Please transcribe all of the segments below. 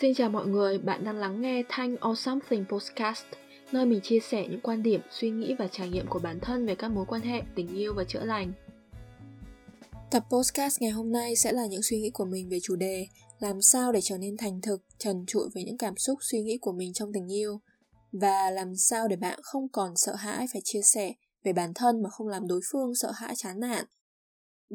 Xin chào mọi người, bạn đang lắng nghe Thanh or Something Podcast, nơi mình chia sẻ những quan điểm, suy nghĩ và trải nghiệm của bản thân về các mối quan hệ, tình yêu và chữa lành. Tập podcast ngày hôm nay sẽ là những suy nghĩ của mình về chủ đề làm sao để trở nên thành thực, trần trụi với những cảm xúc, suy nghĩ của mình trong tình yêu và làm sao để bạn không còn sợ hãi phải chia sẻ về bản thân mà không làm đối phương sợ hãi chán nản.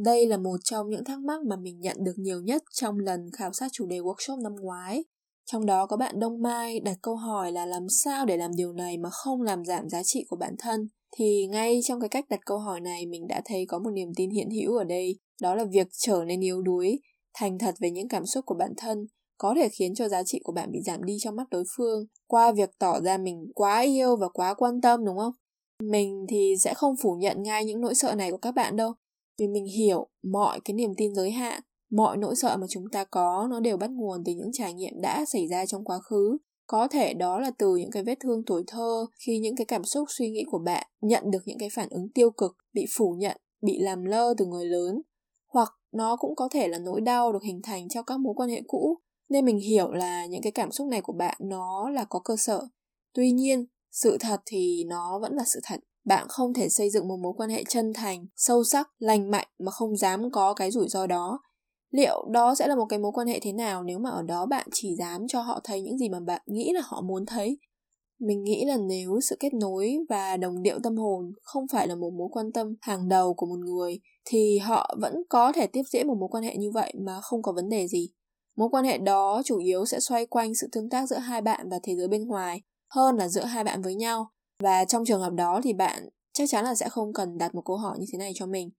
Đây là một trong những thắc mắc mà mình nhận được nhiều nhất trong lần khảo sát chủ đề workshop năm ngoái trong đó có bạn Đông Mai đặt câu hỏi là làm sao để làm điều này mà không làm giảm giá trị của bản thân. Thì ngay trong cái cách đặt câu hỏi này mình đã thấy có một niềm tin hiện hữu ở đây, đó là việc trở nên yếu đuối, thành thật về những cảm xúc của bản thân có thể khiến cho giá trị của bạn bị giảm đi trong mắt đối phương qua việc tỏ ra mình quá yêu và quá quan tâm đúng không? Mình thì sẽ không phủ nhận ngay những nỗi sợ này của các bạn đâu, vì mình hiểu mọi cái niềm tin giới hạn, mọi nỗi sợ mà chúng ta có, nó đều bắt nguồn từ những trải nghiệm đã xảy ra trong quá khứ. Có thể đó là từ những cái vết thương tuổi thơ, khi những cái cảm xúc, suy nghĩ của bạn nhận được những cái phản ứng tiêu cực, bị phủ nhận, bị làm lơ từ người lớn. Hoặc nó cũng có thể là nỗi đau được hình thành trong các mối quan hệ cũ. Nên mình hiểu là những cái cảm xúc này của bạn nó là có cơ sở. Tuy nhiên, sự thật thì nó vẫn là sự thật bạn không thể xây dựng một mối quan hệ chân thành, sâu sắc, lành mạnh mà không dám có cái rủi ro đó. Liệu đó sẽ là một cái mối quan hệ thế nào nếu mà ở đó bạn chỉ dám cho họ thấy những gì mà bạn nghĩ là họ muốn thấy? Mình nghĩ là nếu sự kết nối và đồng điệu tâm hồn không phải là một mối quan tâm hàng đầu của một người, thì họ vẫn có thể tiếp diễn một mối quan hệ như vậy mà không có vấn đề gì. Mối quan hệ đó chủ yếu sẽ xoay quanh sự tương tác giữa hai bạn và thế giới bên ngoài, hơn là giữa hai bạn với nhau và trong trường hợp đó thì bạn chắc chắn là sẽ không cần đặt một câu hỏi như thế này cho mình.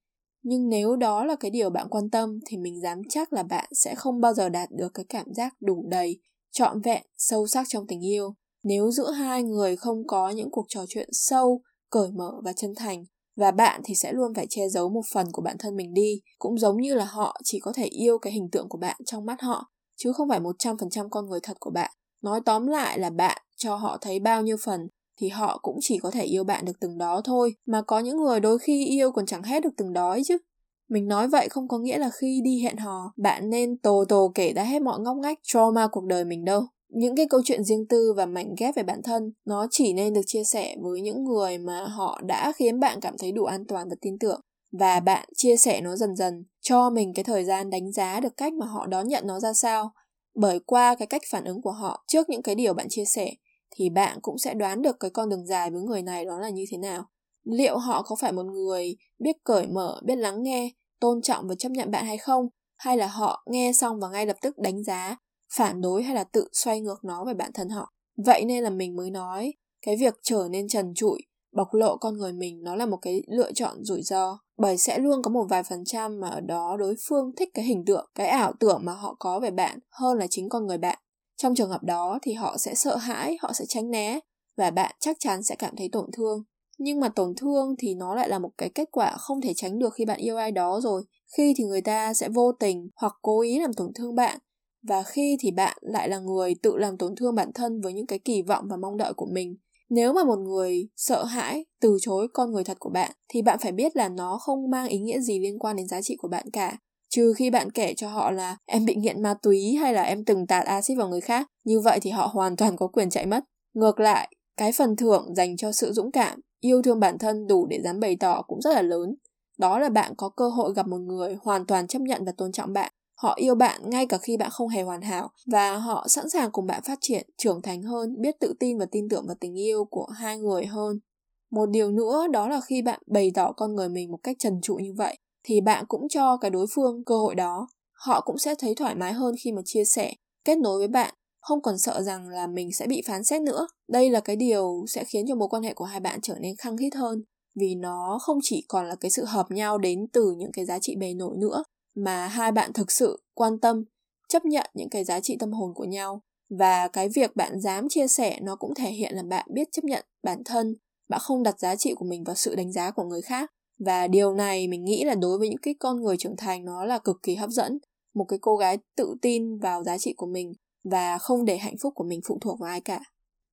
Nhưng nếu đó là cái điều bạn quan tâm thì mình dám chắc là bạn sẽ không bao giờ đạt được cái cảm giác đủ đầy, trọn vẹn, sâu sắc trong tình yêu. Nếu giữa hai người không có những cuộc trò chuyện sâu, cởi mở và chân thành, và bạn thì sẽ luôn phải che giấu một phần của bản thân mình đi. Cũng giống như là họ chỉ có thể yêu cái hình tượng của bạn trong mắt họ, chứ không phải 100% con người thật của bạn. Nói tóm lại là bạn cho họ thấy bao nhiêu phần thì họ cũng chỉ có thể yêu bạn được từng đó thôi, mà có những người đôi khi yêu còn chẳng hết được từng đó ấy chứ. Mình nói vậy không có nghĩa là khi đi hẹn hò, bạn nên tồ tồ kể ra hết mọi ngóc ngách trauma cuộc đời mình đâu. Những cái câu chuyện riêng tư và mảnh ghép về bản thân, nó chỉ nên được chia sẻ với những người mà họ đã khiến bạn cảm thấy đủ an toàn và tin tưởng. Và bạn chia sẻ nó dần dần, cho mình cái thời gian đánh giá được cách mà họ đón nhận nó ra sao. Bởi qua cái cách phản ứng của họ trước những cái điều bạn chia sẻ thì bạn cũng sẽ đoán được cái con đường dài với người này đó là như thế nào. Liệu họ có phải một người biết cởi mở, biết lắng nghe, tôn trọng và chấp nhận bạn hay không? Hay là họ nghe xong và ngay lập tức đánh giá, phản đối hay là tự xoay ngược nó về bản thân họ? Vậy nên là mình mới nói, cái việc trở nên trần trụi, bộc lộ con người mình nó là một cái lựa chọn rủi ro. Bởi sẽ luôn có một vài phần trăm mà ở đó đối phương thích cái hình tượng, cái ảo tưởng mà họ có về bạn hơn là chính con người bạn trong trường hợp đó thì họ sẽ sợ hãi, họ sẽ tránh né và bạn chắc chắn sẽ cảm thấy tổn thương. Nhưng mà tổn thương thì nó lại là một cái kết quả không thể tránh được khi bạn yêu ai đó rồi. Khi thì người ta sẽ vô tình hoặc cố ý làm tổn thương bạn và khi thì bạn lại là người tự làm tổn thương bản thân với những cái kỳ vọng và mong đợi của mình. Nếu mà một người sợ hãi, từ chối con người thật của bạn thì bạn phải biết là nó không mang ý nghĩa gì liên quan đến giá trị của bạn cả trừ khi bạn kể cho họ là em bị nghiện ma túy hay là em từng tạt axit vào người khác, như vậy thì họ hoàn toàn có quyền chạy mất. Ngược lại, cái phần thưởng dành cho sự dũng cảm, yêu thương bản thân đủ để dám bày tỏ cũng rất là lớn. Đó là bạn có cơ hội gặp một người hoàn toàn chấp nhận và tôn trọng bạn. Họ yêu bạn ngay cả khi bạn không hề hoàn hảo và họ sẵn sàng cùng bạn phát triển, trưởng thành hơn, biết tự tin và tin tưởng vào tình yêu của hai người hơn. Một điều nữa đó là khi bạn bày tỏ con người mình một cách trần trụi như vậy thì bạn cũng cho cái đối phương cơ hội đó. Họ cũng sẽ thấy thoải mái hơn khi mà chia sẻ, kết nối với bạn, không còn sợ rằng là mình sẽ bị phán xét nữa. Đây là cái điều sẽ khiến cho mối quan hệ của hai bạn trở nên khăng khít hơn, vì nó không chỉ còn là cái sự hợp nhau đến từ những cái giá trị bề nổi nữa, mà hai bạn thực sự quan tâm, chấp nhận những cái giá trị tâm hồn của nhau. Và cái việc bạn dám chia sẻ nó cũng thể hiện là bạn biết chấp nhận bản thân, bạn không đặt giá trị của mình vào sự đánh giá của người khác và điều này mình nghĩ là đối với những cái con người trưởng thành nó là cực kỳ hấp dẫn. Một cái cô gái tự tin vào giá trị của mình và không để hạnh phúc của mình phụ thuộc vào ai cả.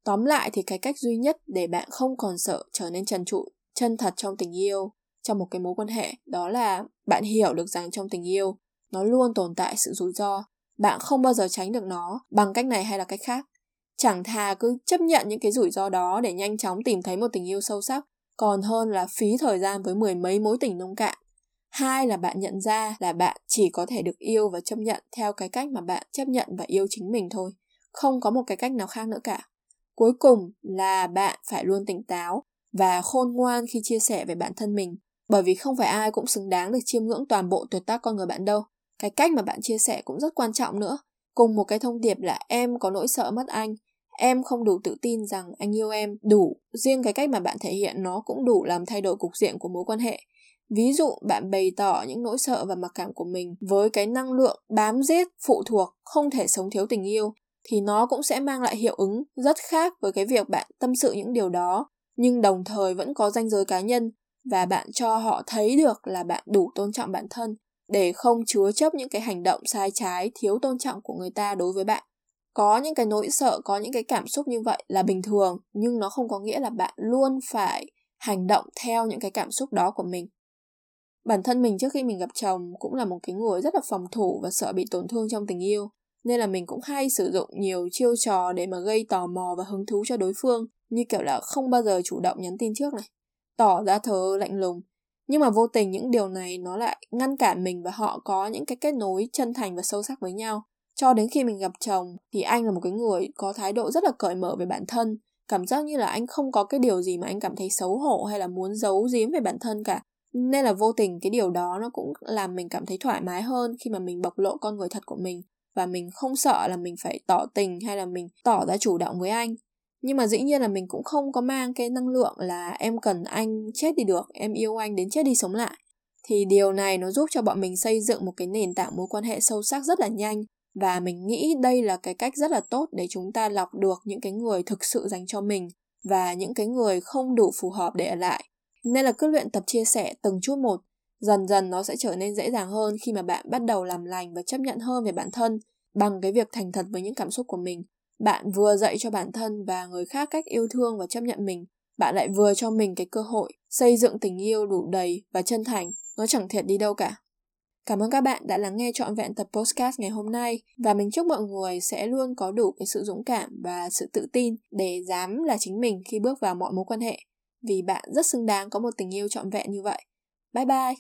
Tóm lại thì cái cách duy nhất để bạn không còn sợ trở nên trần trụi, chân thật trong tình yêu, trong một cái mối quan hệ, đó là bạn hiểu được rằng trong tình yêu, nó luôn tồn tại sự rủi ro. Bạn không bao giờ tránh được nó bằng cách này hay là cách khác. Chẳng thà cứ chấp nhận những cái rủi ro đó để nhanh chóng tìm thấy một tình yêu sâu sắc còn hơn là phí thời gian với mười mấy mối tình nông cạn. Hai là bạn nhận ra là bạn chỉ có thể được yêu và chấp nhận theo cái cách mà bạn chấp nhận và yêu chính mình thôi. Không có một cái cách nào khác nữa cả. Cuối cùng là bạn phải luôn tỉnh táo và khôn ngoan khi chia sẻ về bản thân mình, bởi vì không phải ai cũng xứng đáng được chiêm ngưỡng toàn bộ tuyệt tác con người bạn đâu. Cái cách mà bạn chia sẻ cũng rất quan trọng nữa. Cùng một cái thông điệp là em có nỗi sợ mất anh em không đủ tự tin rằng anh yêu em đủ. Riêng cái cách mà bạn thể hiện nó cũng đủ làm thay đổi cục diện của mối quan hệ. Ví dụ, bạn bày tỏ những nỗi sợ và mặc cảm của mình với cái năng lượng bám giết, phụ thuộc, không thể sống thiếu tình yêu, thì nó cũng sẽ mang lại hiệu ứng rất khác với cái việc bạn tâm sự những điều đó. Nhưng đồng thời vẫn có ranh giới cá nhân và bạn cho họ thấy được là bạn đủ tôn trọng bản thân để không chứa chấp những cái hành động sai trái thiếu tôn trọng của người ta đối với bạn có những cái nỗi sợ, có những cái cảm xúc như vậy là bình thường, nhưng nó không có nghĩa là bạn luôn phải hành động theo những cái cảm xúc đó của mình. Bản thân mình trước khi mình gặp chồng cũng là một cái người rất là phòng thủ và sợ bị tổn thương trong tình yêu, nên là mình cũng hay sử dụng nhiều chiêu trò để mà gây tò mò và hứng thú cho đối phương, như kiểu là không bao giờ chủ động nhắn tin trước này, tỏ ra thờ lạnh lùng. Nhưng mà vô tình những điều này nó lại ngăn cản mình và họ có những cái kết nối chân thành và sâu sắc với nhau cho đến khi mình gặp chồng thì anh là một cái người có thái độ rất là cởi mở về bản thân. Cảm giác như là anh không có cái điều gì mà anh cảm thấy xấu hổ hay là muốn giấu giếm về bản thân cả. Nên là vô tình cái điều đó nó cũng làm mình cảm thấy thoải mái hơn khi mà mình bộc lộ con người thật của mình. Và mình không sợ là mình phải tỏ tình hay là mình tỏ ra chủ động với anh. Nhưng mà dĩ nhiên là mình cũng không có mang cái năng lượng là em cần anh chết đi được, em yêu anh đến chết đi sống lại. Thì điều này nó giúp cho bọn mình xây dựng một cái nền tảng mối quan hệ sâu sắc rất là nhanh và mình nghĩ đây là cái cách rất là tốt để chúng ta lọc được những cái người thực sự dành cho mình và những cái người không đủ phù hợp để ở lại. Nên là cứ luyện tập chia sẻ từng chút một, dần dần nó sẽ trở nên dễ dàng hơn khi mà bạn bắt đầu làm lành và chấp nhận hơn về bản thân bằng cái việc thành thật với những cảm xúc của mình. Bạn vừa dạy cho bản thân và người khác cách yêu thương và chấp nhận mình, bạn lại vừa cho mình cái cơ hội xây dựng tình yêu đủ đầy và chân thành. Nó chẳng thiệt đi đâu cả. Cảm ơn các bạn đã lắng nghe trọn vẹn tập podcast ngày hôm nay và mình chúc mọi người sẽ luôn có đủ cái sự dũng cảm và sự tự tin để dám là chính mình khi bước vào mọi mối quan hệ vì bạn rất xứng đáng có một tình yêu trọn vẹn như vậy. Bye bye!